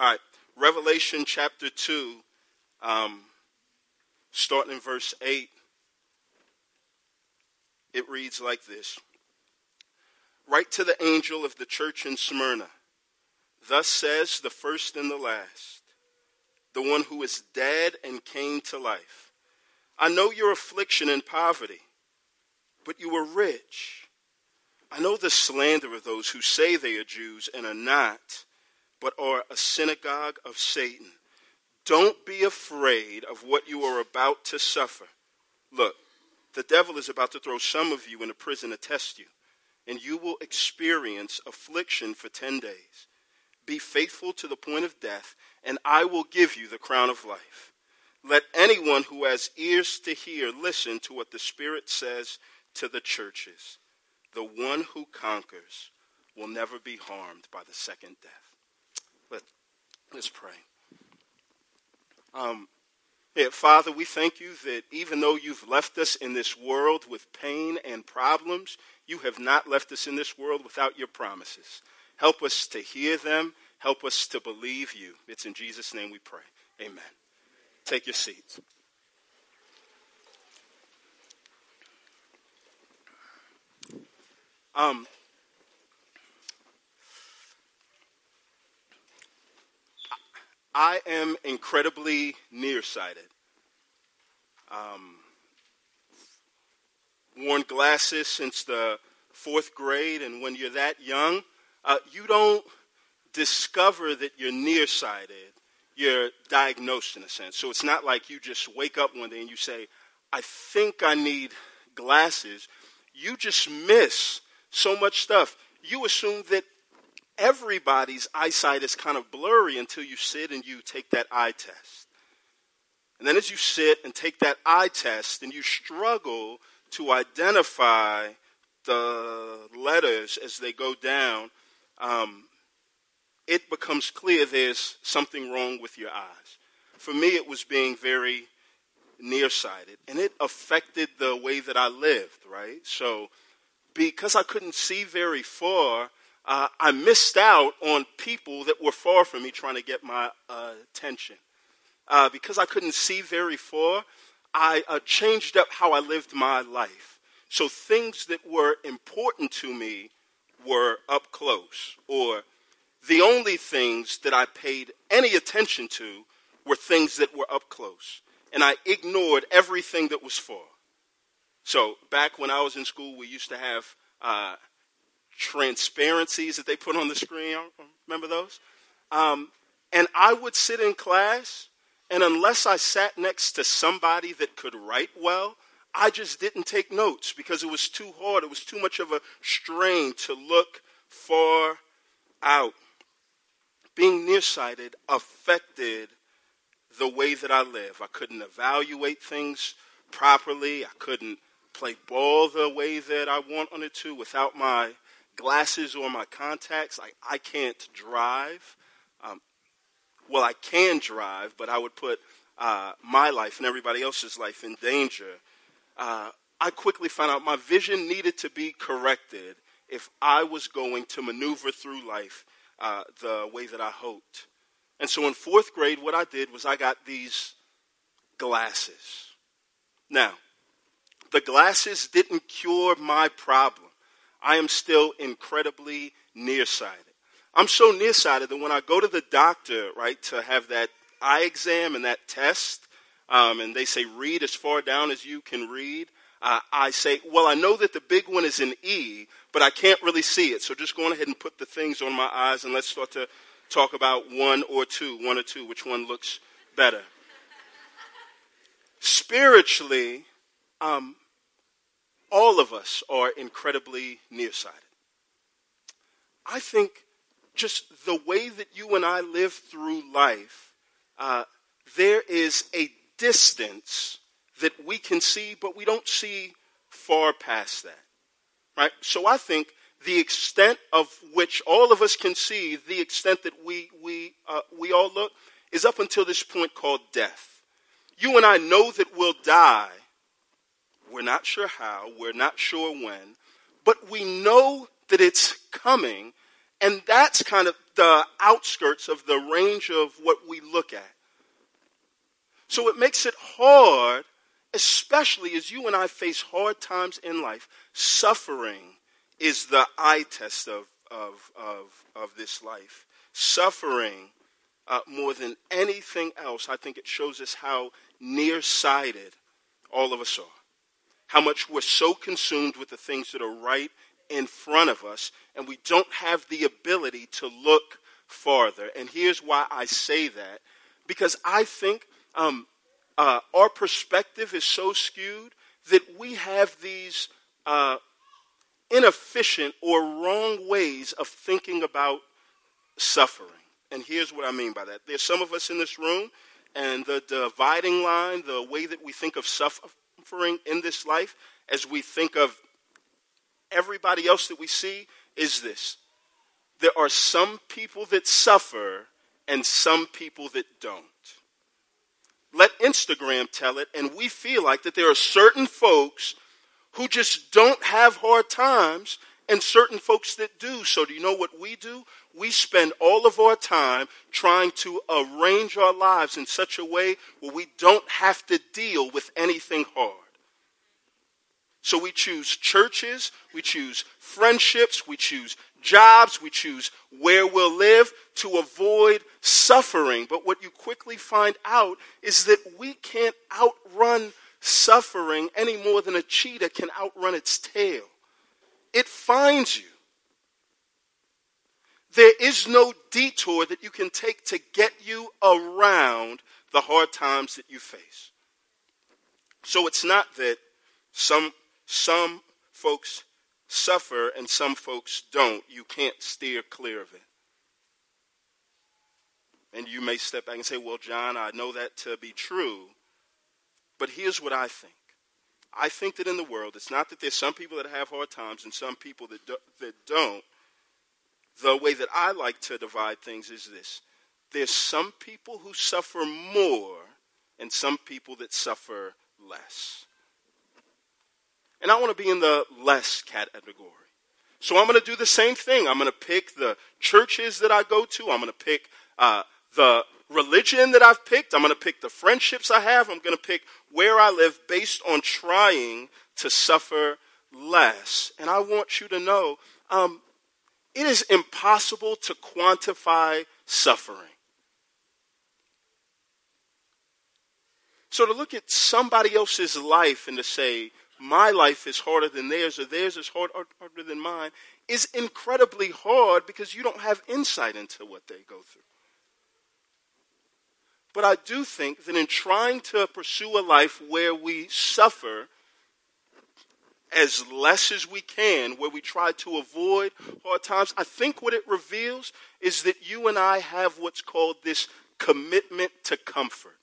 All right, Revelation chapter 2, um, starting in verse 8, it reads like this Write to the angel of the church in Smyrna. Thus says the first and the last, the one who is dead and came to life. I know your affliction and poverty, but you are rich. I know the slander of those who say they are Jews and are not, but are a synagogue of Satan. Don't be afraid of what you are about to suffer. Look, the devil is about to throw some of you in a prison to test you, and you will experience affliction for 10 days. Be faithful to the point of death, and I will give you the crown of life. Let anyone who has ears to hear listen to what the Spirit says to the churches. The one who conquers will never be harmed by the second death. Let, let's pray. Um, yeah, Father, we thank you that even though you've left us in this world with pain and problems, you have not left us in this world without your promises. Help us to hear them. Help us to believe you. It's in Jesus' name we pray. Amen. Take your seats. Um, I am incredibly nearsighted. Um, worn glasses since the fourth grade, and when you're that young, uh, you don't discover that you're nearsighted. You're diagnosed in a sense. So it's not like you just wake up one day and you say, I think I need glasses. You just miss so much stuff. You assume that everybody's eyesight is kind of blurry until you sit and you take that eye test. And then as you sit and take that eye test and you struggle to identify the letters as they go down, um, it becomes clear there's something wrong with your eyes. For me, it was being very nearsighted, and it affected the way that I lived, right? So, because I couldn't see very far, uh, I missed out on people that were far from me trying to get my uh, attention. Uh, because I couldn't see very far, I uh, changed up how I lived my life. So things that were important to me were up close, or the only things that I paid any attention to were things that were up close. And I ignored everything that was far. So back when I was in school, we used to have uh, transparencies that they put on the screen. Remember those? Um, and I would sit in class, and unless I sat next to somebody that could write well, I just didn't take notes because it was too hard. It was too much of a strain to look far out. Being nearsighted affected the way that I live. I couldn't evaluate things properly. I couldn't play ball the way that I wanted to without my glasses or my contacts. Like I can't drive. Um, well, I can drive, but I would put uh, my life and everybody else's life in danger. Uh, I quickly found out my vision needed to be corrected if I was going to maneuver through life uh, the way that I hoped. And so in fourth grade, what I did was I got these glasses. Now, the glasses didn't cure my problem. I am still incredibly nearsighted. I'm so nearsighted that when I go to the doctor, right, to have that eye exam and that test, um, and they say read as far down as you can read, uh, I say, well, I know that the big one is an E, but I can't really see it. So just go ahead and put the things on my eyes, and let's start to talk about one or two, one or two, which one looks better. Spiritually, um, all of us are incredibly nearsighted. I think just the way that you and I live through life, uh, there is a distance that we can see, but we don't see far past that. Right? So I think the extent of which all of us can see, the extent that we, we, uh, we all look, is up until this point called death. You and I know that we'll die, we're not sure how, we're not sure when, but we know that it's coming, And that's kind of the outskirts of the range of what we look at. So it makes it hard, especially as you and I face hard times in life. Suffering is the eye test of, of, of, of this life. Suffering, uh, more than anything else, I think it shows us how nearsighted all of us are. How much we're so consumed with the things that are right in front of us, and we don't have the ability to look farther. And here's why I say that because I think um, uh, our perspective is so skewed that we have these uh, inefficient or wrong ways of thinking about suffering. And here's what I mean by that. There's some of us in this room, and the dividing line, the way that we think of suffering in this life, as we think of everybody else that we see, is this. There are some people that suffer and some people that don't. Let Instagram tell it, and we feel like that there are certain folks who just don't have hard times and certain folks that do. So, do you know what we do? We spend all of our time trying to arrange our lives in such a way where we don't have to deal with anything hard. So we choose churches, we choose friendships, we choose jobs, we choose where we'll live to avoid suffering. But what you quickly find out is that we can't outrun suffering any more than a cheetah can outrun its tail. It finds you. There is no detour that you can take to get you around the hard times that you face. So it's not that some, some folks suffer and some folks don't. You can't steer clear of it. And you may step back and say, Well, John, I know that to be true, but here's what I think. I think that in the world, it's not that there's some people that have hard times and some people that, do, that don't. The way that I like to divide things is this there's some people who suffer more and some people that suffer less. And I want to be in the less category. So I'm going to do the same thing. I'm going to pick the churches that I go to. I'm going to pick uh, the religion that I've picked. I'm going to pick the friendships I have. I'm going to pick where I live based on trying to suffer less. And I want you to know um, it is impossible to quantify suffering. So to look at somebody else's life and to say, my life is harder than theirs or theirs is hard, harder than mine is incredibly hard because you don't have insight into what they go through. But I do think that in trying to pursue a life where we suffer as less as we can, where we try to avoid hard times, I think what it reveals is that you and I have what's called this commitment to comfort.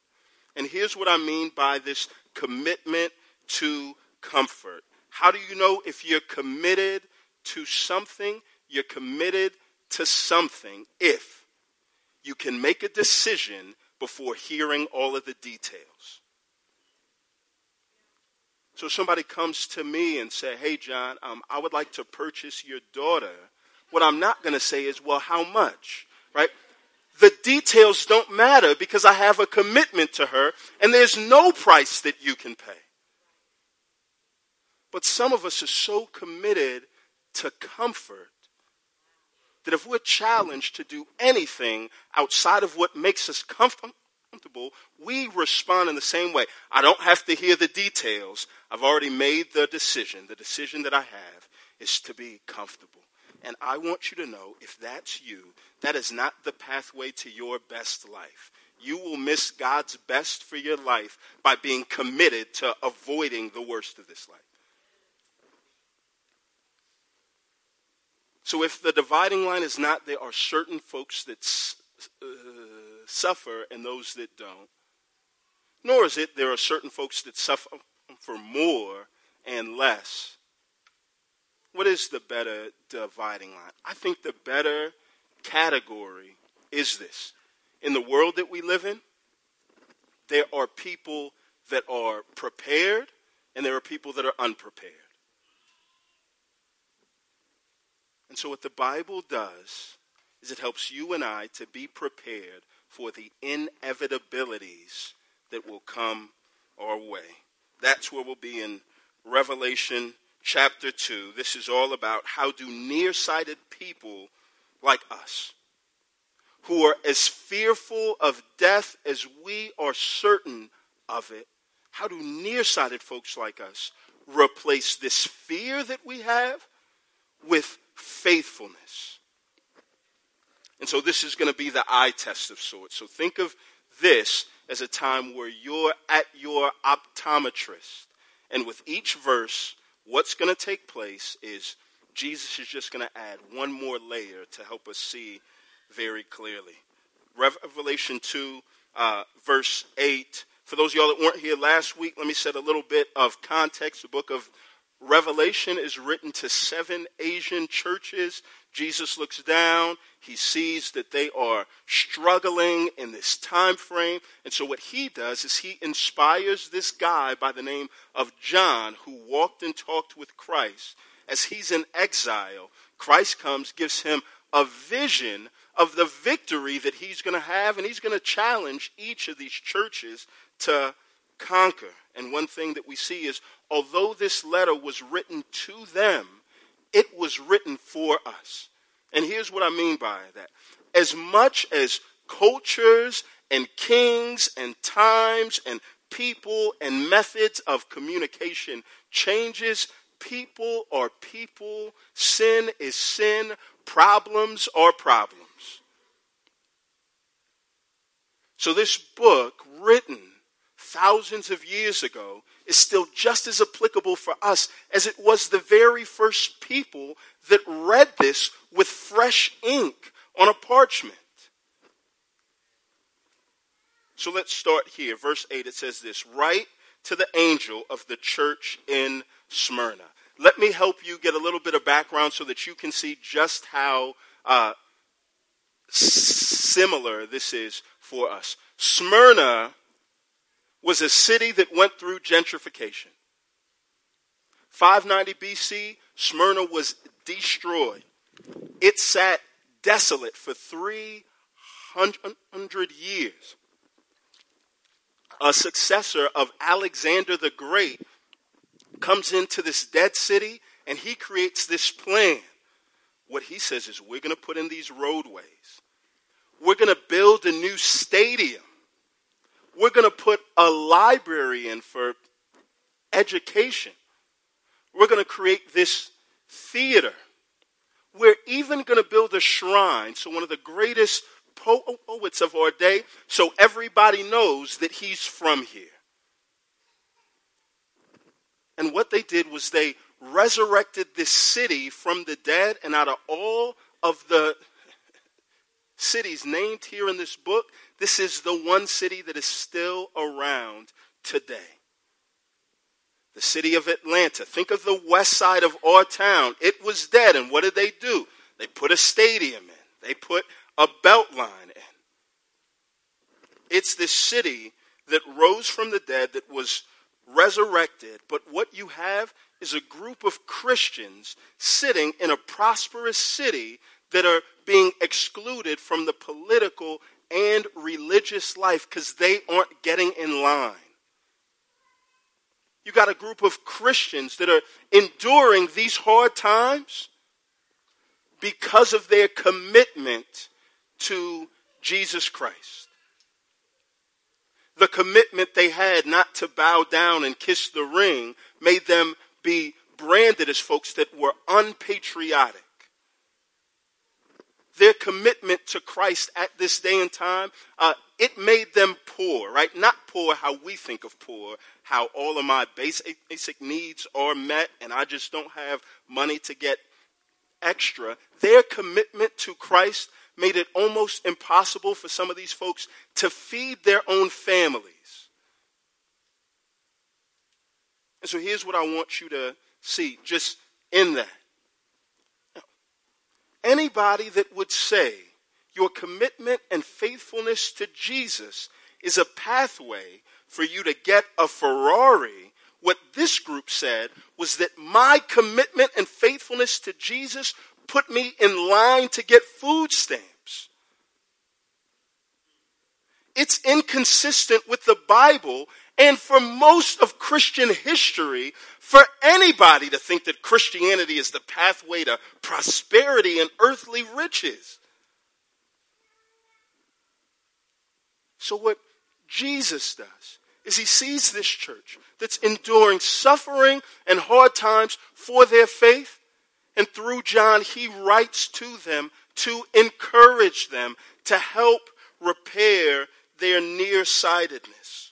And here's what I mean by this commitment to comfort. How do you know if you're committed to something? You're committed to something if you can make a decision before hearing all of the details. So somebody comes to me and say, "Hey, John, um, I would like to purchase your daughter." What I'm not going to say is, "Well, how much?" Right? The details don't matter because I have a commitment to her, and there's no price that you can pay. But some of us are so committed to comfort that if we're challenged to do anything outside of what makes us comfortable, we respond in the same way. I don't have to hear the details. I've already made the decision. The decision that I have is to be comfortable. And I want you to know if that's you, that is not the pathway to your best life. You will miss God's best for your life by being committed to avoiding the worst of this life. So if the dividing line is not there are certain folks that uh, suffer and those that don't, nor is it there are certain folks that suffer for more and less. What is the better dividing line? I think the better category is this. In the world that we live in, there are people that are prepared and there are people that are unprepared. And so, what the Bible does is it helps you and I to be prepared for the inevitabilities that will come our way. That's where we'll be in Revelation chapter 2. This is all about how do nearsighted people like us, who are as fearful of death as we are certain of it, how do nearsighted folks like us replace this fear that we have with faithfulness? And so this is going to be the eye test of sorts. So think of this as a time where you're at your optometrist. And with each verse, what's going to take place is Jesus is just going to add one more layer to help us see very clearly. Revelation 2, uh, verse 8 for those y'all that weren't here last week, let me set a little bit of context. The book of Revelation is written to seven Asian churches. Jesus looks down. He sees that they are struggling in this time frame. And so what he does is he inspires this guy by the name of John who walked and talked with Christ. As he's in exile, Christ comes, gives him a vision of the victory that he's going to have, and he's going to challenge each of these churches to conquer. And one thing that we see is although this letter was written to them, it was written for us. And here's what I mean by that. As much as cultures and kings and times and people and methods of communication changes, people are people, sin is sin, problems are problems. So this book written thousands of years ago is still just as applicable for us as it was the very first people that read this with fresh ink on a parchment. So let's start here. Verse 8 it says this Write to the angel of the church in Smyrna. Let me help you get a little bit of background so that you can see just how uh, similar this is for us. Smyrna was a city that went through gentrification. 590 BC, Smyrna was destroyed. It sat desolate for 300 years. A successor of Alexander the Great comes into this dead city and he creates this plan. What he says is, we're going to put in these roadways. We're going to build a new stadium we're going to put a library in for education. We're going to create this theater. We're even going to build a shrine. So, one of the greatest oh, poets of our day, so everybody knows that he's from here. And what they did was they resurrected this city from the dead, and out of all of the cities named here in this book, this is the one city that is still around today. The city of Atlanta. Think of the west side of our town. It was dead, and what did they do? They put a stadium in, they put a belt line in. It's this city that rose from the dead, that was resurrected, but what you have is a group of Christians sitting in a prosperous city that are being excluded from the political and religious life because they aren't getting in line. You got a group of Christians that are enduring these hard times because of their commitment to Jesus Christ. The commitment they had not to bow down and kiss the ring made them be branded as folks that were unpatriotic their commitment to Christ at this day and time, uh, it made them poor, right? Not poor how we think of poor, how all of my basic, basic needs are met and I just don't have money to get extra. Their commitment to Christ made it almost impossible for some of these folks to feed their own families. And so here's what I want you to see just in that anybody that would say your commitment and faithfulness to Jesus is a pathway for you to get a Ferrari, what this group said was that my commitment and faithfulness to Jesus put me in line to get food stamps. It's inconsistent with the Bible and for most of Christian history, for anybody to think that Christianity is the pathway to prosperity and earthly riches. So, what Jesus does is he sees this church that's enduring suffering and hard times for their faith. And through John, he writes to them to encourage them, to help repair their nearsightedness.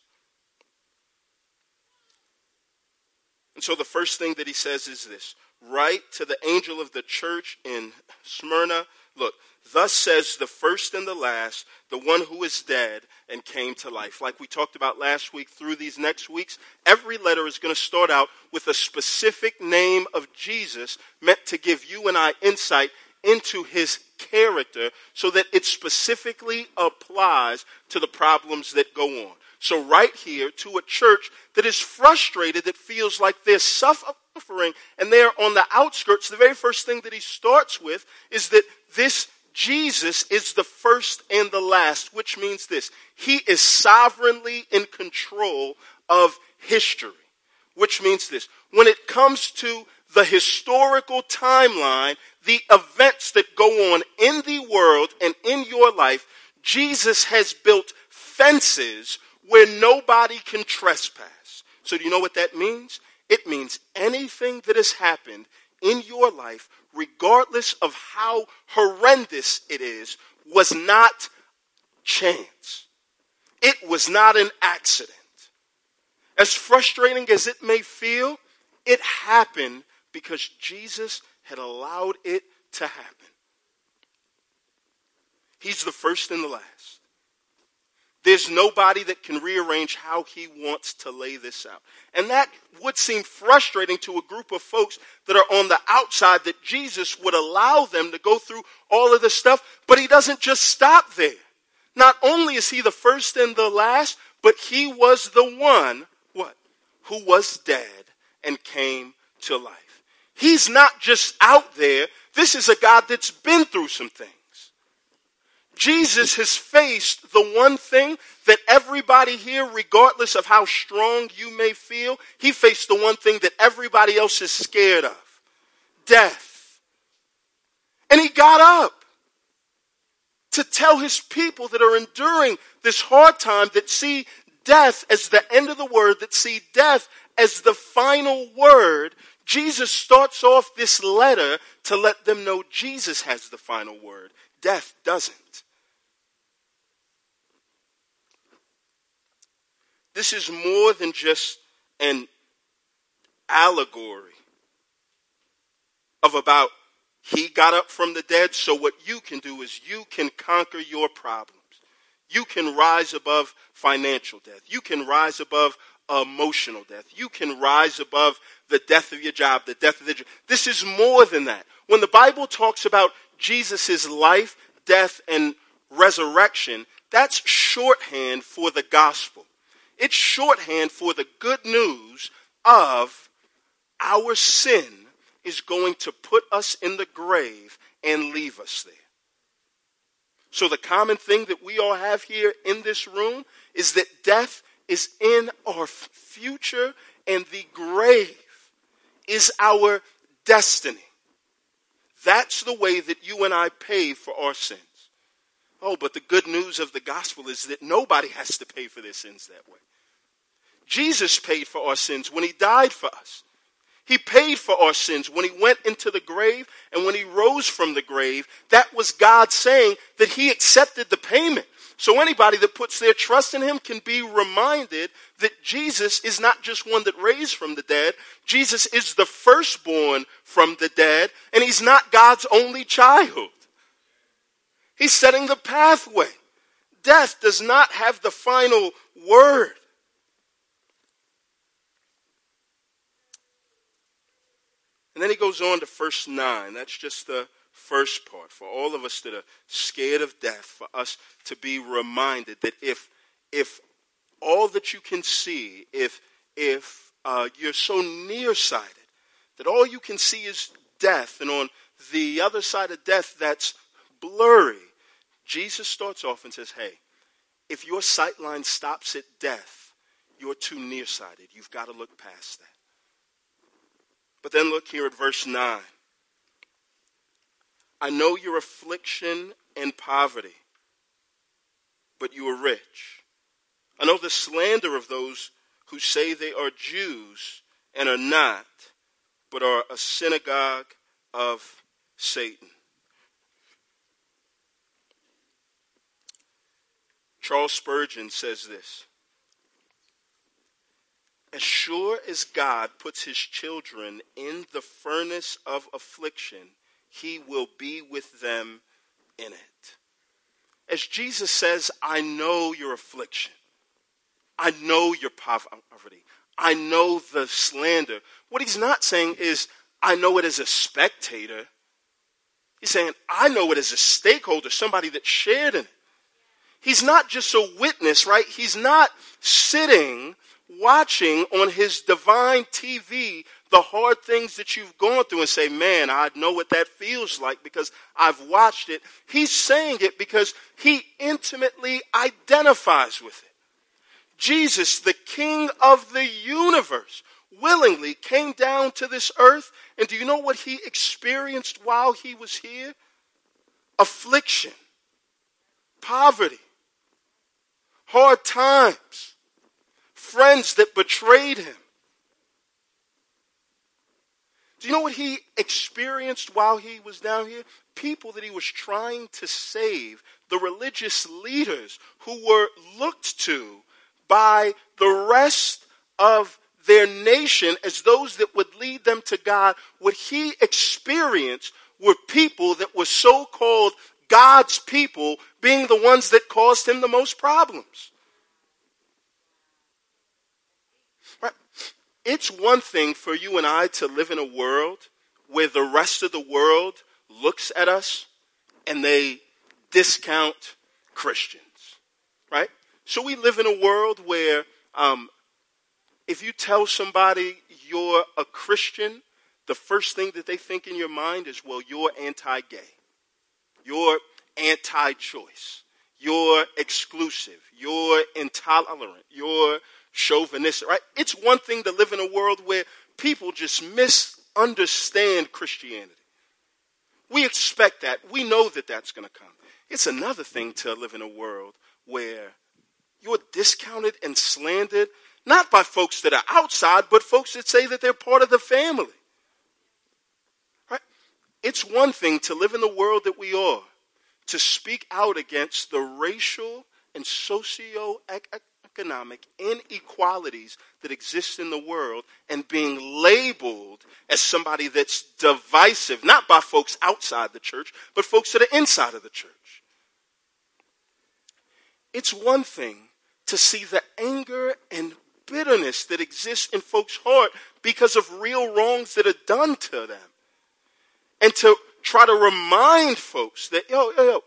And so the first thing that he says is this write to the angel of the church in Smyrna. Look, thus says the first and the last, the one who is dead and came to life. Like we talked about last week, through these next weeks, every letter is going to start out with a specific name of Jesus meant to give you and I insight into his character so that it specifically applies to the problems that go on. So, right here, to a church that is frustrated, that feels like they're suffering and they're on the outskirts, the very first thing that he starts with is that this Jesus is the first and the last, which means this He is sovereignly in control of history, which means this. When it comes to the historical timeline, the events that go on in the world and in your life, Jesus has built fences where nobody can trespass. So, do you know what that means? It means anything that has happened in your life regardless of how horrendous it is, was not chance. It was not an accident. As frustrating as it may feel, it happened because Jesus had allowed it to happen. He's the first and the last. There's nobody that can rearrange how he wants to lay this out. And that would seem frustrating to a group of folks that are on the outside that Jesus would allow them to go through all of this stuff, but he doesn't just stop there. Not only is he the first and the last, but he was the one, what? Who was dead and came to life. He's not just out there. This is a God that's been through some things. Jesus has faced the one thing that everybody here, regardless of how strong you may feel, he faced the one thing that everybody else is scared of death. And he got up to tell his people that are enduring this hard time that see death as the end of the word, that see death as the final word. Jesus starts off this letter to let them know Jesus has the final word. Death doesn't. This is more than just an allegory of about he got up from the dead, so what you can do is you can conquer your problems. You can rise above financial death. You can rise above emotional death. You can rise above the death of your job, the death of the job. This is more than that. When the Bible talks about Jesus' life, death, and resurrection, that's shorthand for the gospel. It's shorthand for the good news of our sin is going to put us in the grave and leave us there. So, the common thing that we all have here in this room is that death is in our future and the grave is our destiny. That's the way that you and I pay for our sins. Oh, but the good news of the gospel is that nobody has to pay for their sins that way. Jesus paid for our sins when he died for us. He paid for our sins when he went into the grave and when he rose from the grave. That was God saying that he accepted the payment. So anybody that puts their trust in him can be reminded that Jesus is not just one that raised from the dead. Jesus is the firstborn from the dead and he's not God's only child. He's setting the pathway. Death does not have the final word. And then he goes on to verse 9. That's just the first part. For all of us that are scared of death, for us to be reminded that if, if all that you can see, if, if uh, you're so nearsighted that all you can see is death, and on the other side of death that's blurry, Jesus starts off and says, Hey, if your sight line stops at death, you're too nearsighted. You've got to look past that. But then look here at verse 9. I know your affliction and poverty, but you are rich. I know the slander of those who say they are Jews and are not, but are a synagogue of Satan. Charles Spurgeon says this As sure as God puts his children in the furnace of affliction, he will be with them in it. As Jesus says, I know your affliction. I know your poverty. I know the slander. What he's not saying is, I know it as a spectator. He's saying, I know it as a stakeholder, somebody that shared in it. He's not just a witness, right? He's not sitting watching on his divine TV the hard things that you've gone through and say, man, I know what that feels like because I've watched it. He's saying it because he intimately identifies with it. Jesus, the King of the universe, willingly came down to this earth. And do you know what he experienced while he was here? Affliction, poverty, hard times, friends that betrayed him. Do you know what he experienced while he was down here? People that he was trying to save, the religious leaders who were looked to by the rest of their nation as those that would lead them to God, what he experienced were people that were so called God's people being the ones that caused him the most problems. Right? It's one thing for you and I to live in a world where the rest of the world looks at us and they discount Christians. Right? So we live in a world where um, if you tell somebody you're a Christian, the first thing that they think in your mind is, well, you're anti gay, you're anti choice, you're exclusive, you're intolerant, you're chauvinistic, right? It's one thing to live in a world where people just misunderstand Christianity. We expect that. We know that that's going to come. It's another thing to live in a world where you're discounted and slandered, not by folks that are outside, but folks that say that they're part of the family. It's one thing to live in the world that we are, to speak out against the racial and socio-economic inequalities that exist in the world and being labeled as somebody that's divisive, not by folks outside the church, but folks that are inside of the church. It's one thing to see the anger and bitterness that exists in folks' heart because of real wrongs that are done to them. And to try to remind folks that, yo, yo, yo,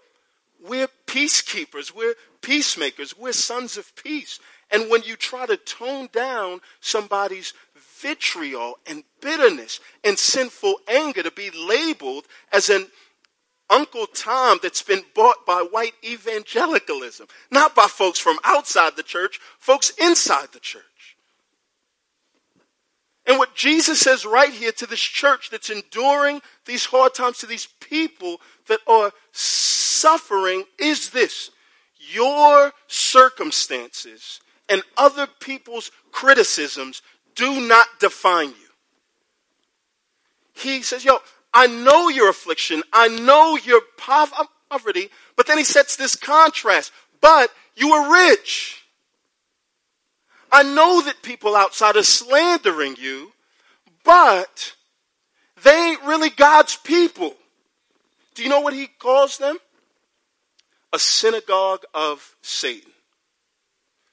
we're peacekeepers, we're peacemakers, we're sons of peace. And when you try to tone down somebody's vitriol and bitterness and sinful anger to be labeled as an Uncle Tom that's been bought by white evangelicalism, not by folks from outside the church, folks inside the church. And what Jesus says right here to this church that's enduring these hard times, to these people that are suffering, is this your circumstances and other people's criticisms do not define you. He says, Yo, I know your affliction. I know your poverty. But then he sets this contrast. But you are rich. I know that people outside are slandering you, but they ain't really God's people. Do you know what he calls them? A synagogue of Satan.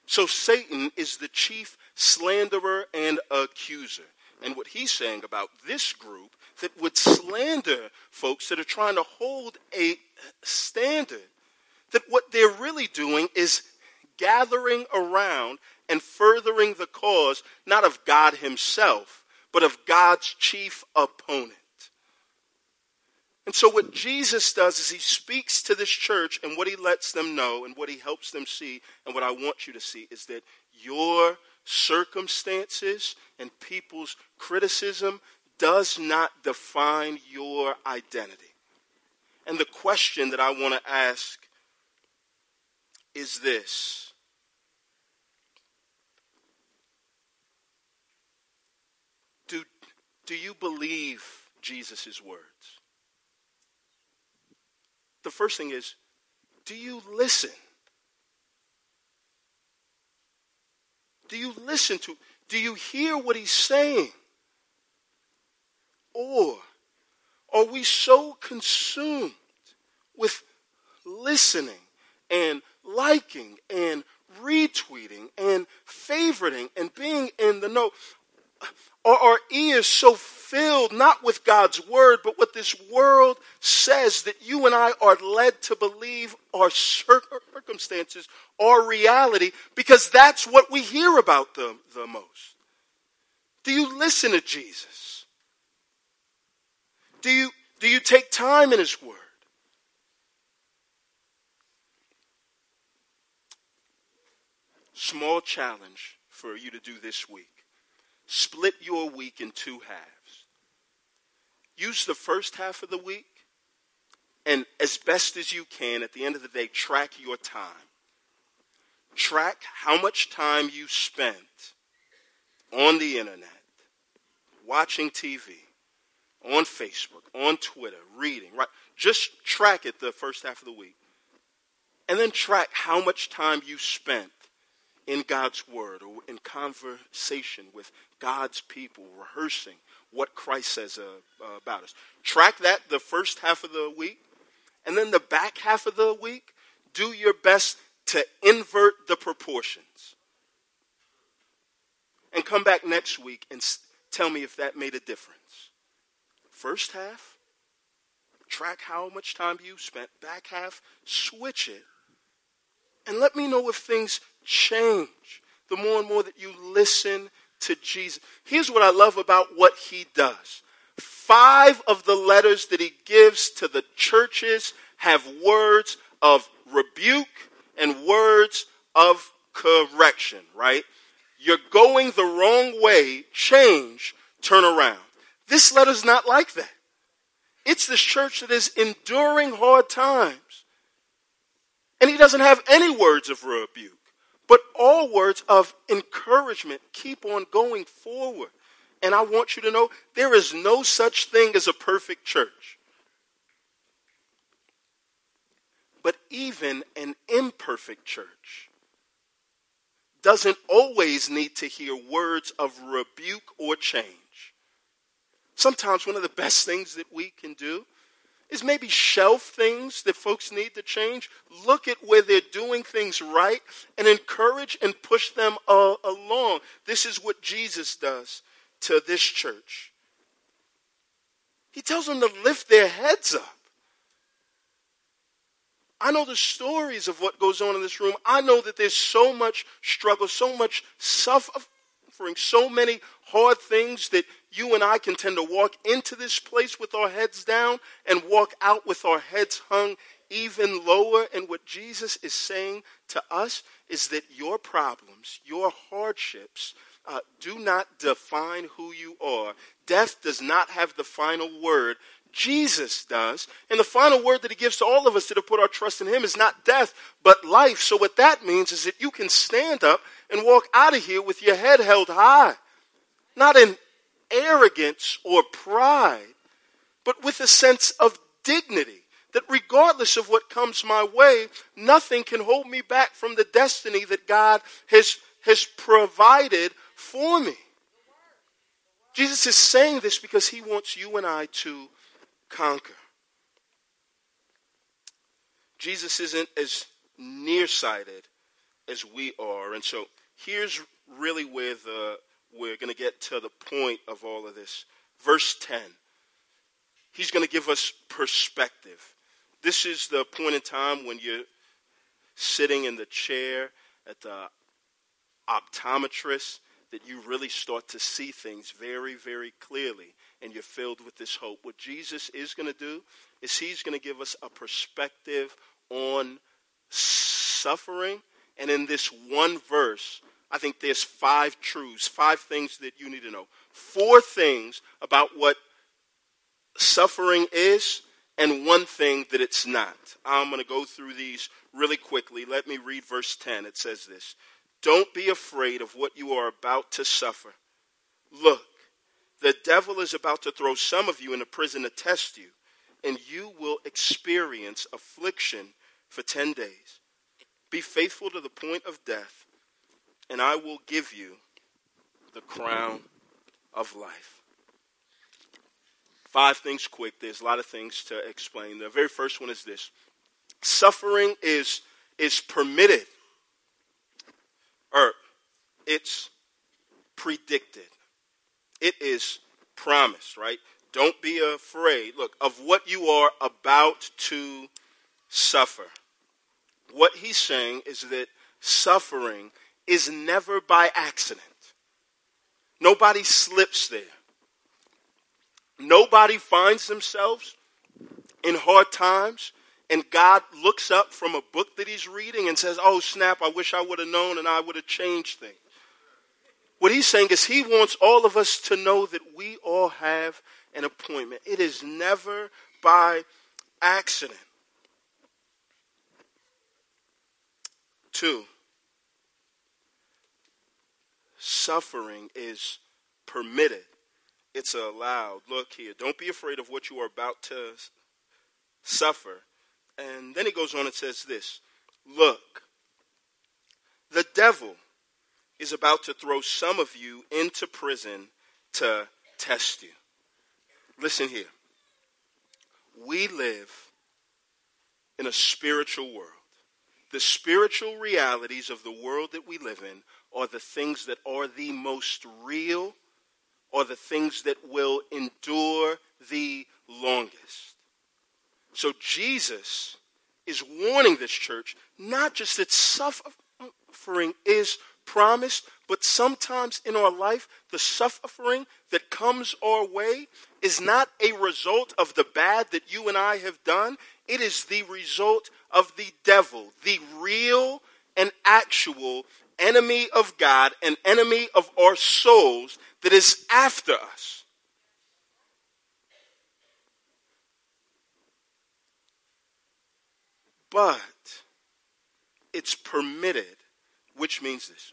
So Satan is the chief slanderer and accuser. And what he's saying about this group that would slander folks that are trying to hold a standard, that what they're really doing is gathering around and furthering the cause not of God Himself, but of God's chief opponent. And so, what Jesus does is he speaks to this church, and what he lets them know, and what he helps them see, and what I want you to see is that your circumstances and people's criticism does not define your identity. And the question that I want to ask is this Do, do you believe Jesus' words? The first thing is, do you listen? Do you listen to? Do you hear what he's saying? Or are we so consumed with listening and liking and retweeting and favoriting and being in the know? Are our ears so filled not with God's word, but what this world says that you and I are led to believe our circumstances are reality because that's what we hear about the, the most? Do you listen to Jesus? Do you, do you take time in His Word? Small challenge for you to do this week. Split your week in two halves. Use the first half of the week, and as best as you can, at the end of the day, track your time. Track how much time you spent on the internet, watching TV, on Facebook, on Twitter, reading, right? Just track it the first half of the week. And then track how much time you spent in God's Word or in conversation with God's people, rehearsing what Christ says uh, uh, about us. Track that the first half of the week. And then the back half of the week, do your best to invert the proportions. And come back next week and tell me if that made a difference. First half, track how much time you spent. Back half, switch it. And let me know if things change the more and more that you listen to Jesus. Here's what I love about what he does. Five of the letters that he gives to the churches have words of rebuke and words of correction, right? You're going the wrong way, change, turn around. This letter's not like that. It's this church that is enduring hard times. And he doesn't have any words of rebuke, but all words of encouragement. Keep on going forward. And I want you to know there is no such thing as a perfect church. But even an imperfect church doesn't always need to hear words of rebuke or change. Sometimes one of the best things that we can do is maybe shelf things that folks need to change, look at where they're doing things right, and encourage and push them uh, along. This is what Jesus does to this church. He tells them to lift their heads up. I know the stories of what goes on in this room. I know that there's so much struggle, so much suffering, so many hard things that you and I can tend to walk into this place with our heads down and walk out with our heads hung even lower. And what Jesus is saying to us is that your problems, your hardships, uh, do not define who you are. Death does not have the final word. Jesus does. And the final word that he gives to all of us that have put our trust in him is not death, but life. So what that means is that you can stand up and walk out of here with your head held high. Not in arrogance or pride, but with a sense of dignity. That regardless of what comes my way, nothing can hold me back from the destiny that God has, has provided for me. Jesus is saying this because he wants you and I to conquer. Jesus isn't as nearsighted as we are. And so here's really where the we're going to get to the point of all of this. Verse 10. He's going to give us perspective. This is the point in time when you're sitting in the chair at the optometrist that you really start to see things very, very clearly and you're filled with this hope. What Jesus is going to do is he's going to give us a perspective on suffering. And in this one verse, I think there's five truths, five things that you need to know. Four things about what suffering is, and one thing that it's not. I'm going to go through these really quickly. Let me read verse 10. It says this Don't be afraid of what you are about to suffer. Look, the devil is about to throw some of you into prison to test you, and you will experience affliction for 10 days. Be faithful to the point of death, and I will give you the crown of life. Five things quick. There's a lot of things to explain. The very first one is this suffering is, is permitted, or it's predicted. It is promised, right? Don't be afraid, look, of what you are about to suffer. What he's saying is that suffering is never by accident. Nobody slips there. Nobody finds themselves in hard times and God looks up from a book that he's reading and says, Oh, snap, I wish I would have known and I would have changed things. What he's saying is he wants all of us to know that we all have an appointment. It is never by accident. Two, suffering is permitted. It's allowed. Look here. Don't be afraid of what you are about to suffer. And then he goes on and says this Look, the devil is about to throw some of you into prison to test you. Listen here. We live in a spiritual world. The spiritual realities of the world that we live in are the things that are the most real, or the things that will endure the longest. So Jesus is warning this church not just that suffering is promised, but sometimes in our life, the suffering that comes our way is not a result of the bad that you and I have done. It is the result of the devil, the real and actual enemy of God, an enemy of our souls that is after us. But it's permitted, which means this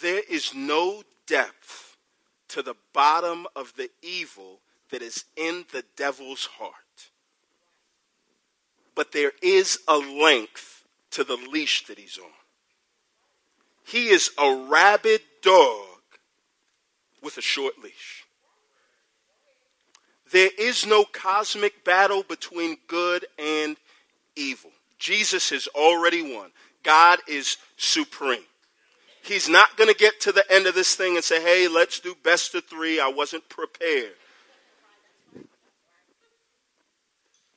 there is no depth to the bottom of the evil that is in the devil's heart. But there is a length to the leash that he's on. He is a rabid dog with a short leash. There is no cosmic battle between good and evil. Jesus has already won. God is supreme. He's not going to get to the end of this thing and say, hey, let's do best of three. I wasn't prepared.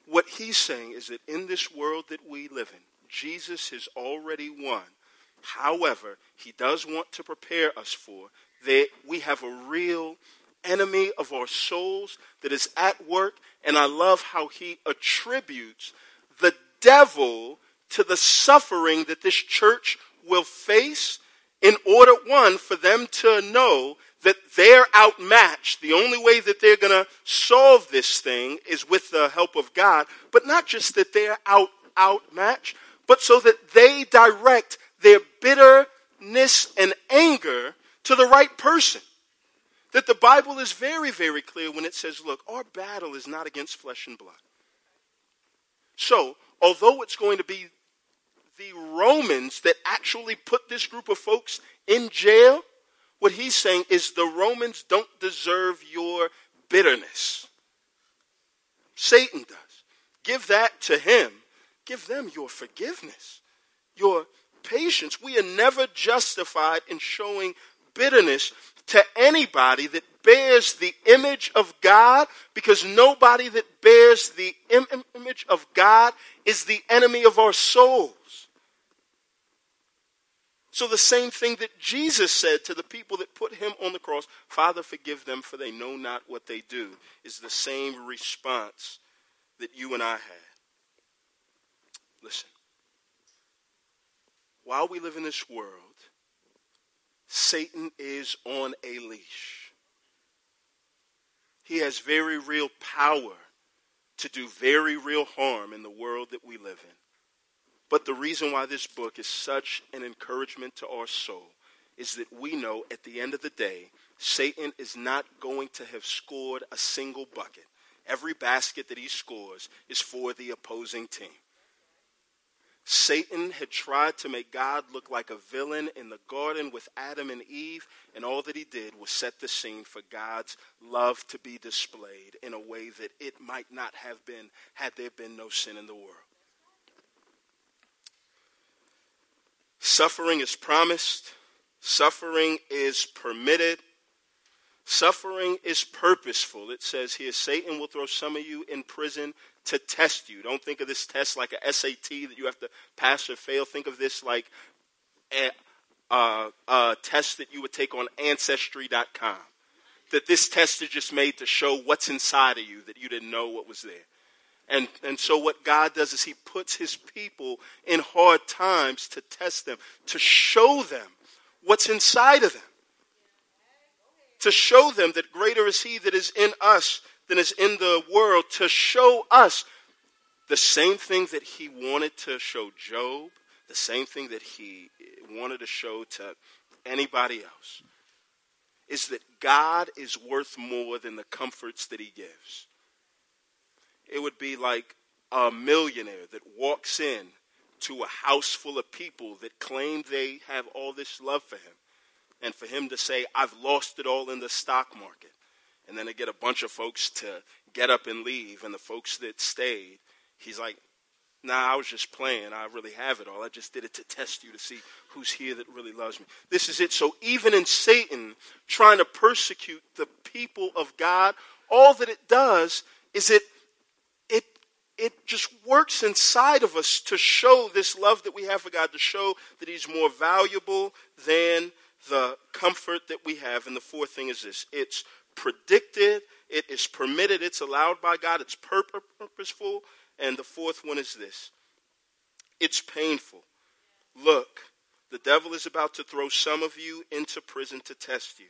What he's saying is that in this world that we live in, Jesus has already won. However, he does want to prepare us for that we have a real enemy of our souls that is at work. And I love how he attributes the devil to the suffering that this church will face in order, one, for them to know that they're outmatched. The only way that they're going to solve this thing is with the help of God, but not just that they're out outmatched, but so that they direct their bitterness and anger to the right person. That the Bible is very, very clear when it says, look, our battle is not against flesh and blood. So, although it's going to be the Romans that actually put this group of folks in jail, what he's saying is the Romans don't deserve your bitterness. Satan does. Give that to him. Give them your forgiveness, your patience. We are never justified in showing bitterness to anybody that bears the image of God because nobody that bears the Im- image of God is the enemy of our souls. So, the same thing that Jesus said to the people that put him on the cross, Father, forgive them, for they know not what they do, is the same response that you and I had. Listen, while we live in this world, Satan is on a leash. He has very real power to do very real harm in the world that we live in. But the reason why this book is such an encouragement to our soul is that we know at the end of the day, Satan is not going to have scored a single bucket. Every basket that he scores is for the opposing team. Satan had tried to make God look like a villain in the garden with Adam and Eve, and all that he did was set the scene for God's love to be displayed in a way that it might not have been had there been no sin in the world. Suffering is promised, suffering is permitted, suffering is purposeful. It says here Satan will throw some of you in prison to test you. Don't think of this test like a SAT that you have to pass or fail. Think of this like a, a, a test that you would take on Ancestry.com. That this test is just made to show what's inside of you that you didn't know what was there. And, and so what God does is he puts his people in hard times to test them, to show them what's inside of them. To show them that greater is he that is in us than is in the world, to show us the same thing that he wanted to show Job, the same thing that he wanted to show to anybody else, is that God is worth more than the comforts that he gives it would be like a millionaire that walks in to a house full of people that claim they have all this love for him. And for him to say, I've lost it all in the stock market. And then to get a bunch of folks to get up and leave. And the folks that stayed, he's like, Nah, I was just playing. I really have it all. I just did it to test you to see who's here that really loves me. This is it. So even in Satan trying to persecute the people of God, all that it does is it it just works inside of us to show this love that we have for God, to show that He's more valuable than the comfort that we have. And the fourth thing is this it's predicted, it is permitted, it's allowed by God, it's purposeful. And the fourth one is this it's painful. Look, the devil is about to throw some of you into prison to test you,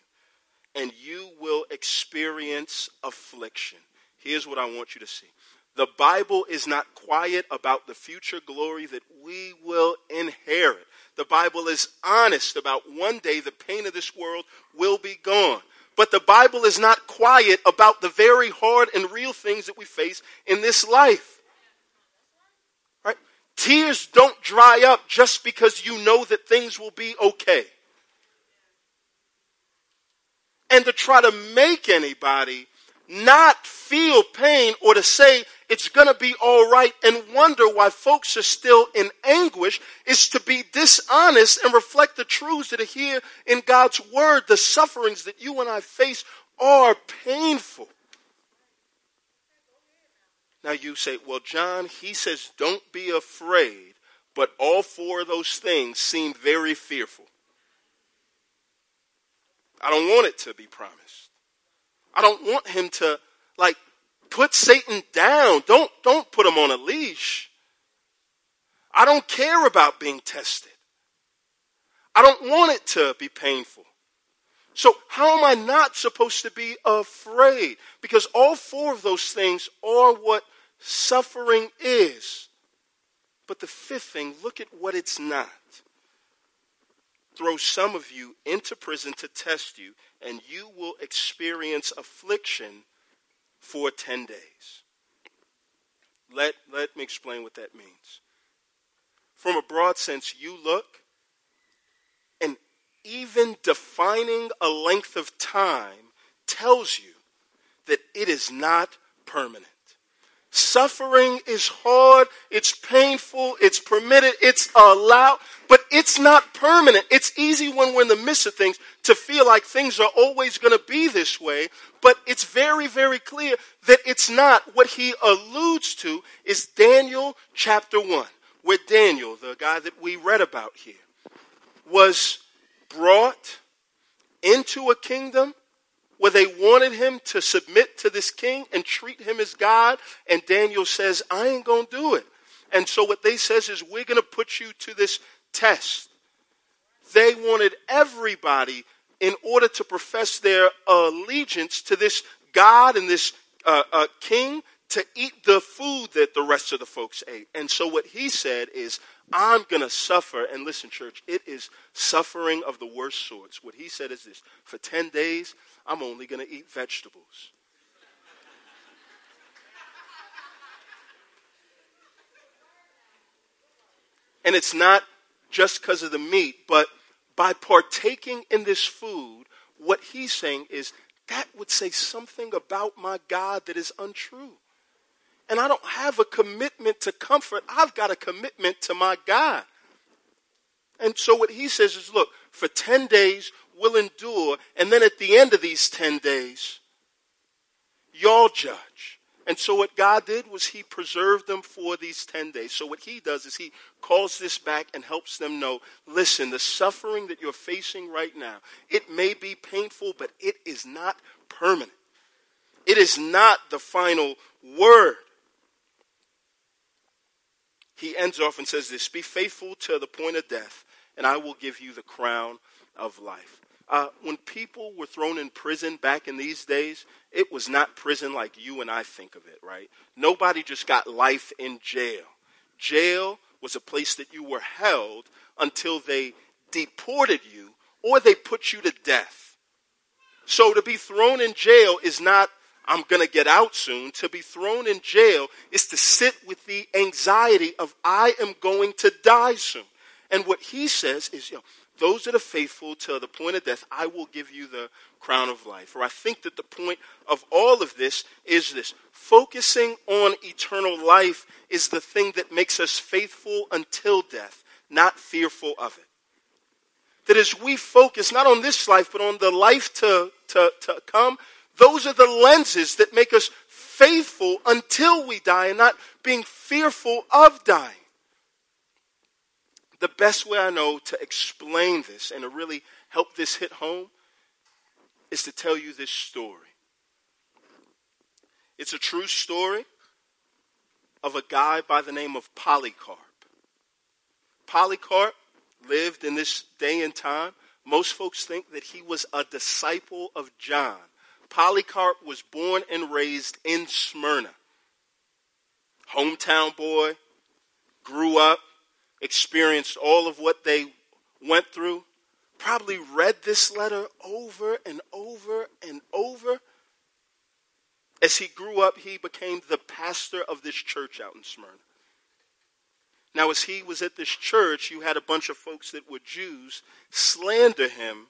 and you will experience affliction. Here's what I want you to see the Bible is not quiet about the future glory that we will inherit. The Bible is honest about one day the pain of this world will be gone. But the Bible is not quiet about the very hard and real things that we face in this life. Right? Tears don't dry up just because you know that things will be okay. And to try to make anybody not feel pain or to say it's going to be all right and wonder why folks are still in anguish is to be dishonest and reflect the truths that are here in God's word. The sufferings that you and I face are painful. Now you say, well, John, he says, don't be afraid, but all four of those things seem very fearful. I don't want it to be promised. I don't want him to, like, put Satan down. Don't, don't put him on a leash. I don't care about being tested. I don't want it to be painful. So, how am I not supposed to be afraid? Because all four of those things are what suffering is. But the fifth thing, look at what it's not. Throw some of you into prison to test you, and you will experience affliction for 10 days. Let, let me explain what that means. From a broad sense, you look, and even defining a length of time tells you that it is not permanent. Suffering is hard, it's painful, it's permitted, it's allowed, but it's not permanent. It's easy when we're in the midst of things to feel like things are always going to be this way, but it's very, very clear that it's not. What he alludes to is Daniel chapter 1, where Daniel, the guy that we read about here, was brought into a kingdom where they wanted him to submit to this king and treat him as God. And Daniel says, I ain't going to do it. And so what they says is, we're going to put you to this test. They wanted everybody in order to profess their allegiance to this God and this uh, uh, king to eat the food that the rest of the folks ate. And so what he said is, I'm going to suffer. And listen, church, it is suffering of the worst sorts. What he said is this for 10 days, I'm only going to eat vegetables. and it's not just because of the meat, but by partaking in this food, what he's saying is that would say something about my God that is untrue. And I don't have a commitment to comfort, I've got a commitment to my God. And so what he says is look, for 10 days we'll endure, and then at the end of these 10 days, y'all judge. And so what God did was he preserved them for these 10 days. So what he does is he calls this back and helps them know, listen, the suffering that you're facing right now, it may be painful, but it is not permanent. It is not the final word. He ends off and says this, be faithful to the point of death, and I will give you the crown of life. Uh, when people were thrown in prison back in these days, it was not prison like you and I think of it, right? Nobody just got life in jail. Jail was a place that you were held until they deported you or they put you to death. So to be thrown in jail is not, I'm going to get out soon. To be thrown in jail is to sit with the anxiety of, I am going to die soon. And what he says is, you know, those that are faithful to the point of death, I will give you the crown of life. Or I think that the point of all of this is this focusing on eternal life is the thing that makes us faithful until death, not fearful of it. That as we focus not on this life, but on the life to, to, to come, those are the lenses that make us faithful until we die and not being fearful of dying the best way I know to explain this and to really help this hit home is to tell you this story. It's a true story of a guy by the name of Polycarp. Polycarp lived in this day and time. Most folks think that he was a disciple of John. Polycarp was born and raised in Smyrna. Hometown boy, grew up, experienced all of what they went through, probably read this letter over and over and over. As he grew up, he became the pastor of this church out in Smyrna. Now, as he was at this church, you had a bunch of folks that were Jews slander him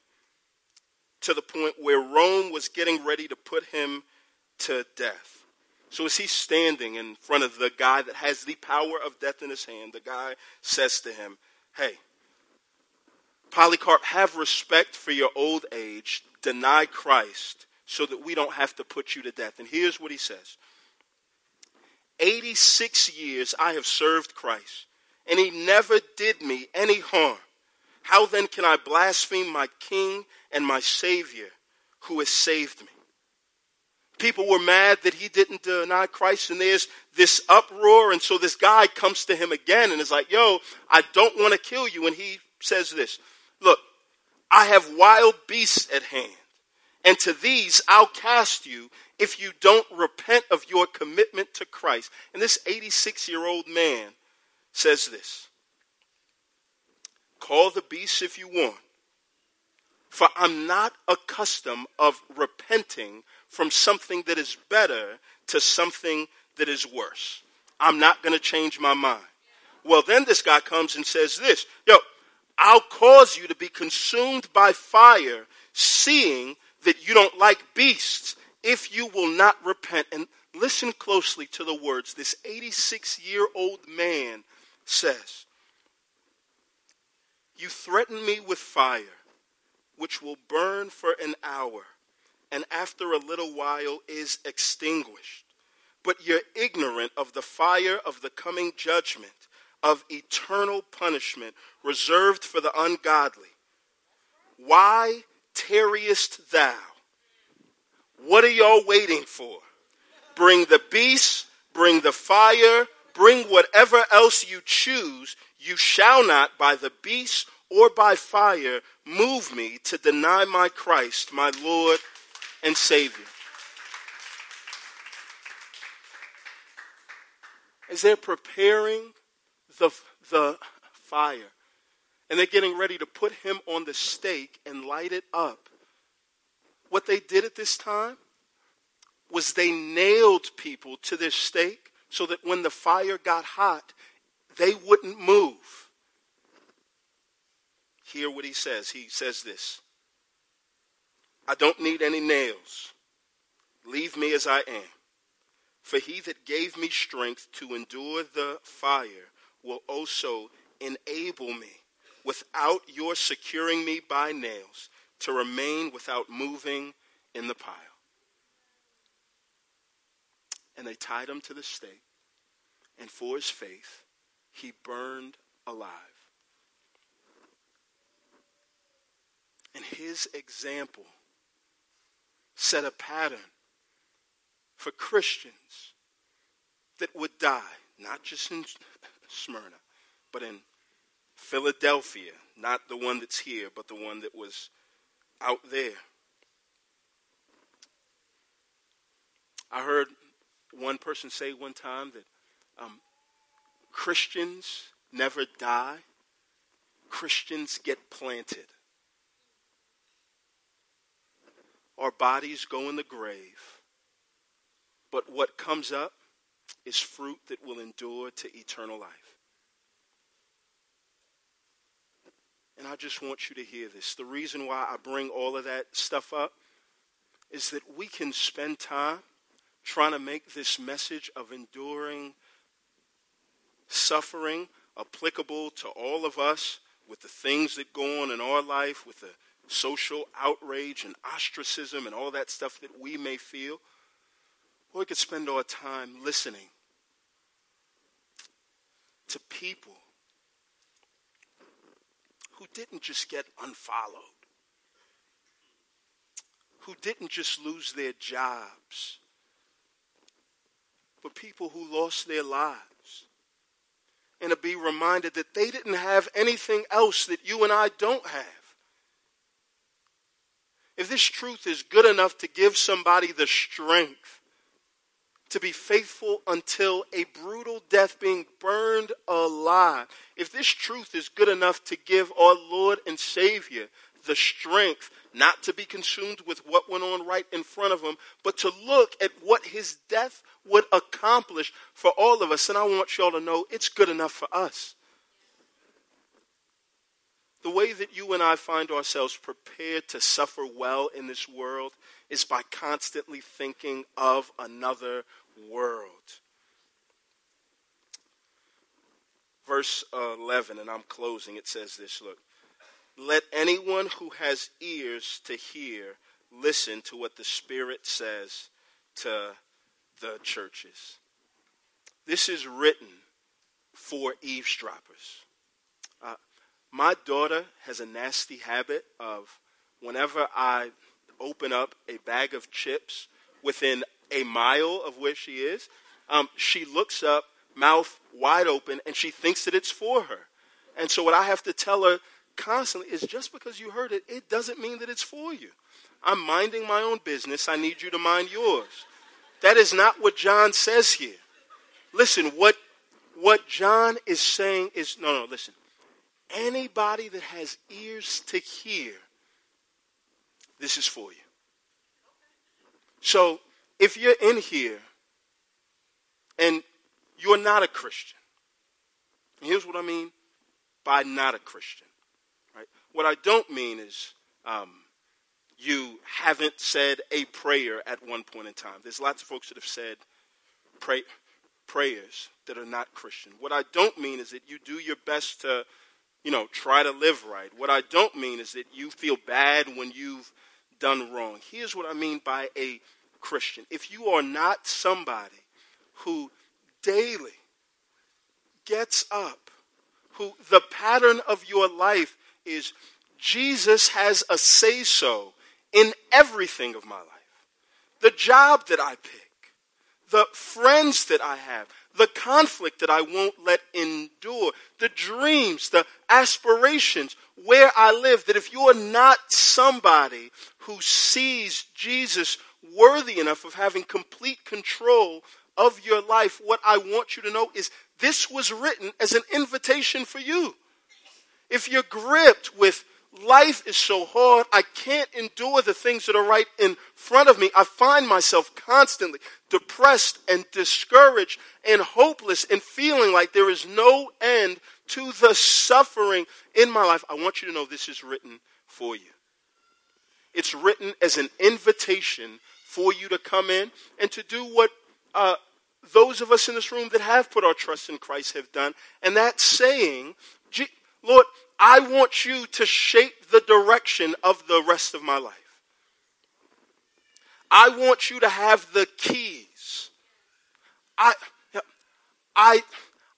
to the point where Rome was getting ready to put him to death. So as he's standing in front of the guy that has the power of death in his hand, the guy says to him, Hey, Polycarp, have respect for your old age, deny Christ so that we don't have to put you to death. And here's what he says 86 years I have served Christ, and he never did me any harm. How then can I blaspheme my King and my Savior who has saved me? People were mad that he didn't deny Christ, and there's this uproar. And so this guy comes to him again and is like, Yo, I don't want to kill you. And he says this Look, I have wild beasts at hand, and to these I'll cast you if you don't repent of your commitment to Christ. And this 86 year old man says this Call the beasts if you want, for I'm not accustomed of repenting from something that is better to something that is worse. I'm not going to change my mind. Well, then this guy comes and says this Yo, I'll cause you to be consumed by fire, seeing that you don't like beasts, if you will not repent. And listen closely to the words this 86 year old man says You threaten me with fire, which will burn for an hour and after a little while is extinguished. But you're ignorant of the fire of the coming judgment of eternal punishment reserved for the ungodly. Why tarriest thou? What are y'all waiting for? Bring the beast, bring the fire, bring whatever else you choose. You shall not, by the beast or by fire, move me to deny my Christ, my Lord and Savior. As they're preparing the, the fire and they're getting ready to put him on the stake and light it up, what they did at this time was they nailed people to their stake so that when the fire got hot, they wouldn't move. Hear what he says. He says this I don't need any nails. Leave me as I am. For he that gave me strength to endure the fire will also enable me, without your securing me by nails, to remain without moving in the pile. And they tied him to the stake, and for his faith, he burned alive. And his example set a pattern for Christians that would die, not just in Smyrna, but in Philadelphia, not the one that's here, but the one that was out there. I heard one person say one time that um, Christians never die, Christians get planted. Our bodies go in the grave, but what comes up is fruit that will endure to eternal life. And I just want you to hear this. The reason why I bring all of that stuff up is that we can spend time trying to make this message of enduring suffering applicable to all of us with the things that go on in our life, with the social outrage and ostracism and all that stuff that we may feel. Or we could spend our time listening to people who didn't just get unfollowed, who didn't just lose their jobs, but people who lost their lives. And to be reminded that they didn't have anything else that you and I don't have. If this truth is good enough to give somebody the strength to be faithful until a brutal death, being burned alive, if this truth is good enough to give our Lord and Savior the strength not to be consumed with what went on right in front of him, but to look at what his death would accomplish for all of us. And I want y'all to know it's good enough for us. The way that you and I find ourselves prepared to suffer well in this world is by constantly thinking of another world. Verse uh, 11, and I'm closing, it says this look. Let anyone who has ears to hear listen to what the Spirit says to the churches. This is written for eavesdroppers. My daughter has a nasty habit of whenever I open up a bag of chips within a mile of where she is, um, she looks up, mouth wide open, and she thinks that it's for her. And so, what I have to tell her constantly is just because you heard it, it doesn't mean that it's for you. I'm minding my own business. I need you to mind yours. That is not what John says here. Listen, what, what John is saying is no, no, listen anybody that has ears to hear, this is for you. So if you're in here and you're not a Christian, here's what I mean by not a Christian. Right? What I don't mean is um, you haven't said a prayer at one point in time. There's lots of folks that have said pray, prayers that are not Christian. What I don't mean is that you do your best to you know, try to live right. What I don't mean is that you feel bad when you've done wrong. Here's what I mean by a Christian. If you are not somebody who daily gets up who the pattern of your life is Jesus has a say so in everything of my life. The job that I pick, the friends that I have, the conflict that I won't let endure, the dreams, the aspirations, where I live, that if you're not somebody who sees Jesus worthy enough of having complete control of your life, what I want you to know is this was written as an invitation for you. If you're gripped with life is so hard, I can't endure the things that are right in front of me. I find myself constantly depressed and discouraged and hopeless and feeling like there is no end to the suffering in my life. I want you to know this is written for you. It's written as an invitation for you to come in and to do what uh, those of us in this room that have put our trust in Christ have done. And that's saying, Lord, I want you to shape the direction of the rest of my life. I want you to have the keys. I, I,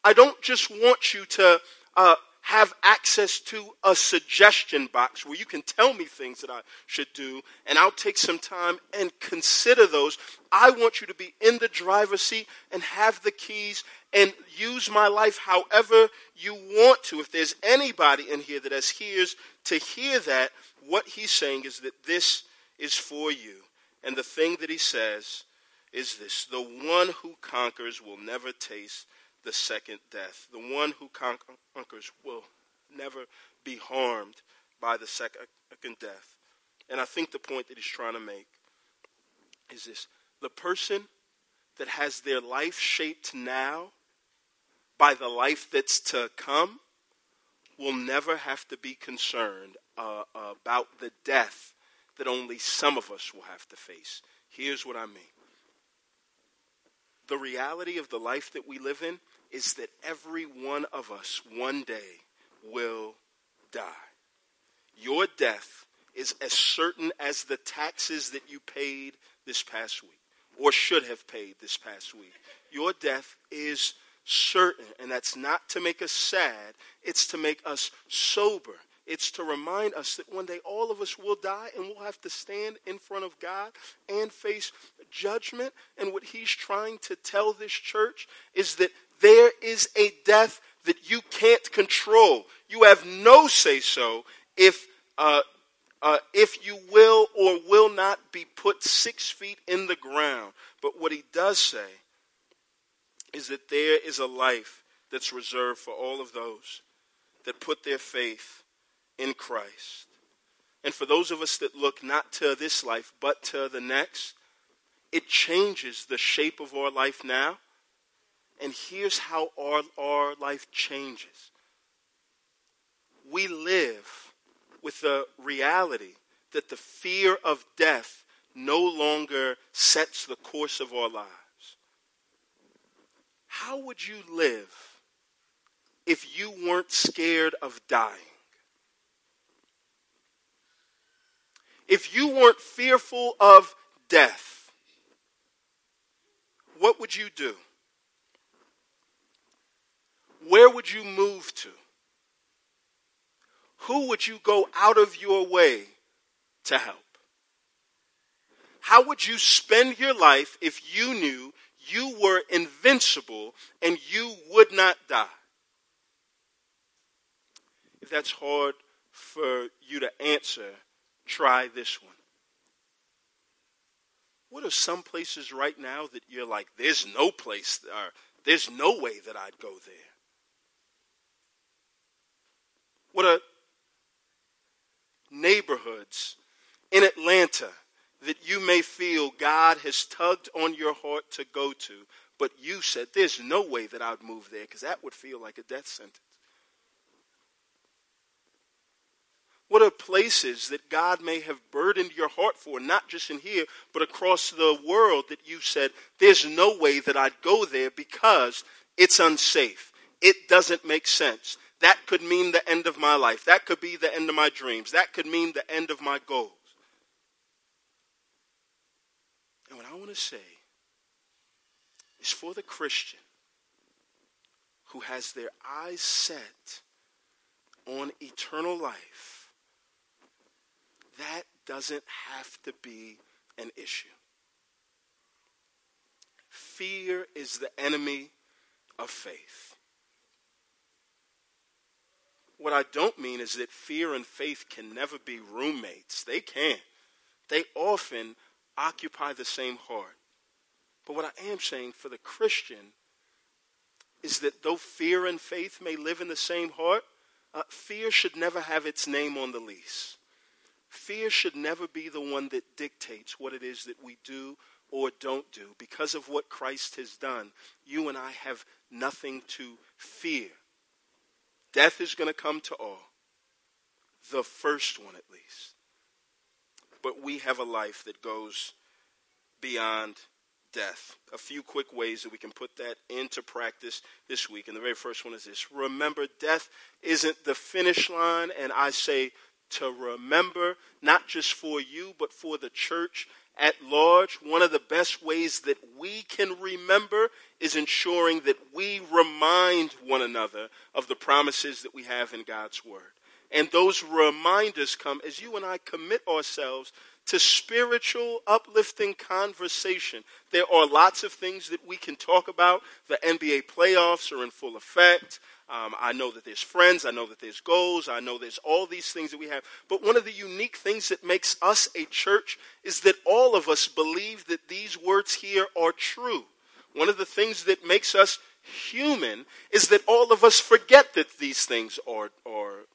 I don't just want you to uh, have access to a suggestion box where you can tell me things that I should do, and I'll take some time and consider those. I want you to be in the driver's seat and have the keys and use my life however you want to. If there's anybody in here that has ears to hear that, what he's saying is that this is for you. And the thing that he says is this the one who conquers will never taste the second death. The one who conquers will never be harmed by the second death. And I think the point that he's trying to make is this the person that has their life shaped now by the life that's to come will never have to be concerned uh, about the death that only some of us will have to face. Here's what I mean the reality of the life that we live in is that every one of us one day will die. Your death is as certain as the taxes that you paid this past week or should have paid this past week. Your death is certain, and that's not to make us sad, it's to make us sober. It's to remind us that one day all of us will die and we'll have to stand in front of God and face judgment. And what he's trying to tell this church is that there is a death that you can't control. You have no say so if, uh, uh, if you will or will not be put six feet in the ground. But what he does say is that there is a life that's reserved for all of those that put their faith in Christ. And for those of us that look not to this life, but to the next, it changes the shape of our life now and here's how our, our life changes we live with the reality that the fear of death no longer sets the course of our lives. How would you live if you weren't scared of dying? If you weren't fearful of death, what would you do? Where would you move to? Who would you go out of your way to help? How would you spend your life if you knew you were invincible and you would not die? If that's hard for you to answer, try this one. What are some places right now that you're like, there's no place, or there's no way that I'd go there? What are neighborhoods in Atlanta that you may feel God has tugged on your heart to go to, but you said, There's no way that I'd move there because that would feel like a death sentence? What are places that God may have burdened your heart for, not just in here, but across the world that you said, There's no way that I'd go there because it's unsafe. It doesn't make sense. That could mean the end of my life. That could be the end of my dreams. That could mean the end of my goals. And what I want to say is for the Christian who has their eyes set on eternal life, that doesn't have to be an issue. Fear is the enemy of faith. What I don't mean is that fear and faith can never be roommates. They can't. They often occupy the same heart. But what I am saying for the Christian is that though fear and faith may live in the same heart, uh, fear should never have its name on the lease. Fear should never be the one that dictates what it is that we do or don't do. Because of what Christ has done, you and I have nothing to fear. Death is going to come to all, the first one at least. But we have a life that goes beyond death. A few quick ways that we can put that into practice this week. And the very first one is this remember, death isn't the finish line. And I say to remember, not just for you, but for the church at large. One of the best ways that we can remember is ensuring that we remind one another of the promises that we have in God's Word. And those reminders come as you and I commit ourselves to spiritual, uplifting conversation. There are lots of things that we can talk about. The NBA playoffs are in full effect. Um, I know that there's friends. I know that there's goals. I know there's all these things that we have. But one of the unique things that makes us a church is that all of us believe that these words here are true. One of the things that makes us human is that all of us forget that these things are, are,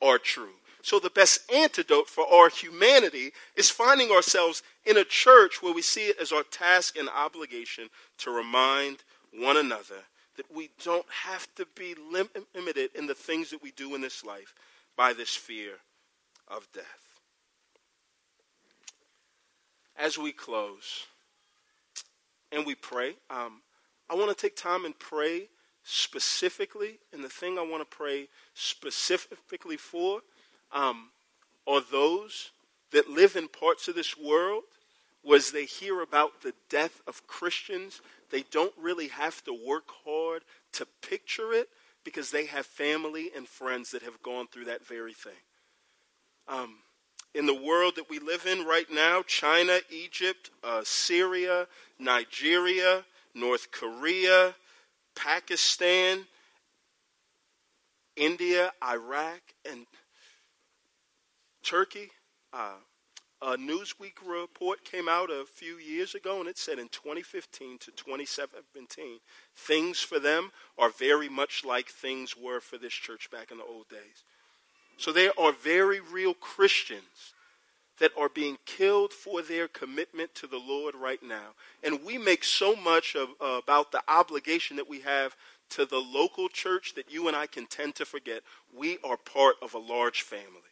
are true. So the best antidote for our humanity is finding ourselves in a church where we see it as our task and obligation to remind one another that we don't have to be limited in the things that we do in this life by this fear of death. As we close and we pray, um, I want to take time and pray specifically, and the thing I want to pray specifically for um, are those that live in parts of this world was they hear about the death of Christians. They don't really have to work hard to picture it because they have family and friends that have gone through that very thing. Um, in the world that we live in right now, China, Egypt, uh, Syria, Nigeria, North Korea, Pakistan, India, Iraq, and Turkey. Uh, a Newsweek report came out a few years ago, and it said in 2015 to 2017, things for them are very much like things were for this church back in the old days. So there are very real Christians that are being killed for their commitment to the Lord right now. And we make so much of, uh, about the obligation that we have to the local church that you and I can tend to forget. We are part of a large family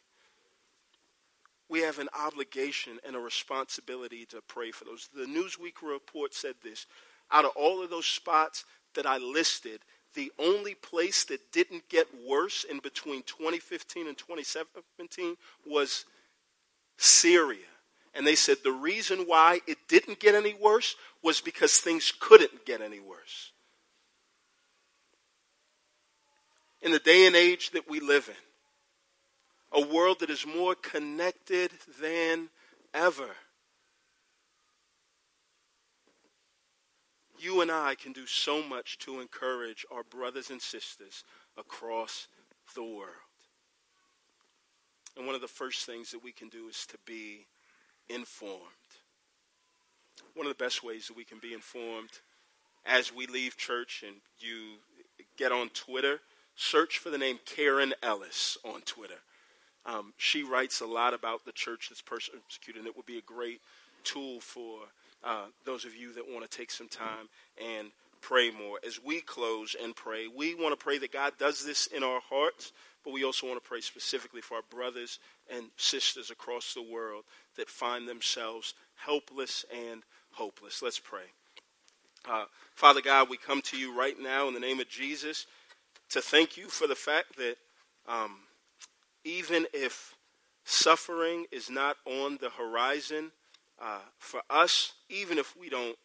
we have an obligation and a responsibility to pray for those. The Newsweek report said this out of all of those spots that I listed, the only place that didn't get worse in between 2015 and 2017 was Syria. And they said the reason why it didn't get any worse was because things couldn't get any worse. In the day and age that we live in, a world that is more connected than ever. You and I can do so much to encourage our brothers and sisters across the world. And one of the first things that we can do is to be informed. One of the best ways that we can be informed as we leave church and you get on Twitter, search for the name Karen Ellis on Twitter. Um, she writes a lot about the church that's persecuted, and it would be a great tool for uh, those of you that want to take some time and pray more. As we close and pray, we want to pray that God does this in our hearts, but we also want to pray specifically for our brothers and sisters across the world that find themselves helpless and hopeless. Let's pray. Uh, Father God, we come to you right now in the name of Jesus to thank you for the fact that. Um, even if suffering is not on the horizon uh, for us, even if we don't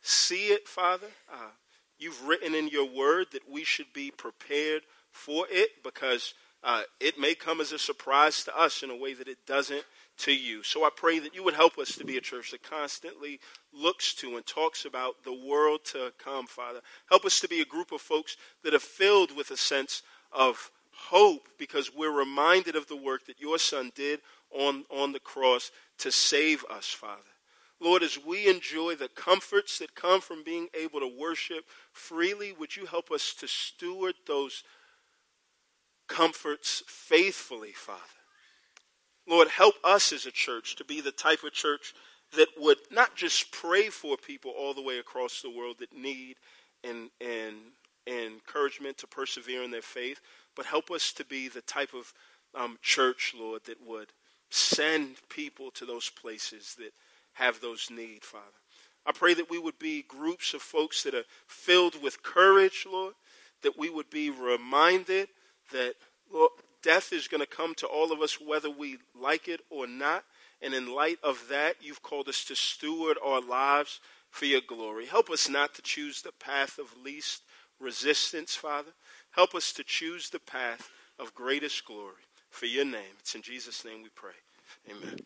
see it, Father, uh, you've written in your word that we should be prepared for it because uh, it may come as a surprise to us in a way that it doesn't to you. So I pray that you would help us to be a church that constantly looks to and talks about the world to come, Father. Help us to be a group of folks that are filled with a sense of hope because we're reminded of the work that your Son did on, on the cross to save us, Father. Lord, as we enjoy the comforts that come from being able to worship freely, would you help us to steward those comforts faithfully, Father? Lord, help us as a church to be the type of church that would not just pray for people all the way across the world that need and, and, and encouragement to persevere in their faith, but help us to be the type of um, church, Lord, that would send people to those places that have those needs, Father. I pray that we would be groups of folks that are filled with courage, Lord, that we would be reminded that, Lord, death is going to come to all of us whether we like it or not. And in light of that, you've called us to steward our lives for your glory. Help us not to choose the path of least resistance, Father. Help us to choose the path of greatest glory for your name. It's in Jesus' name we pray. Amen.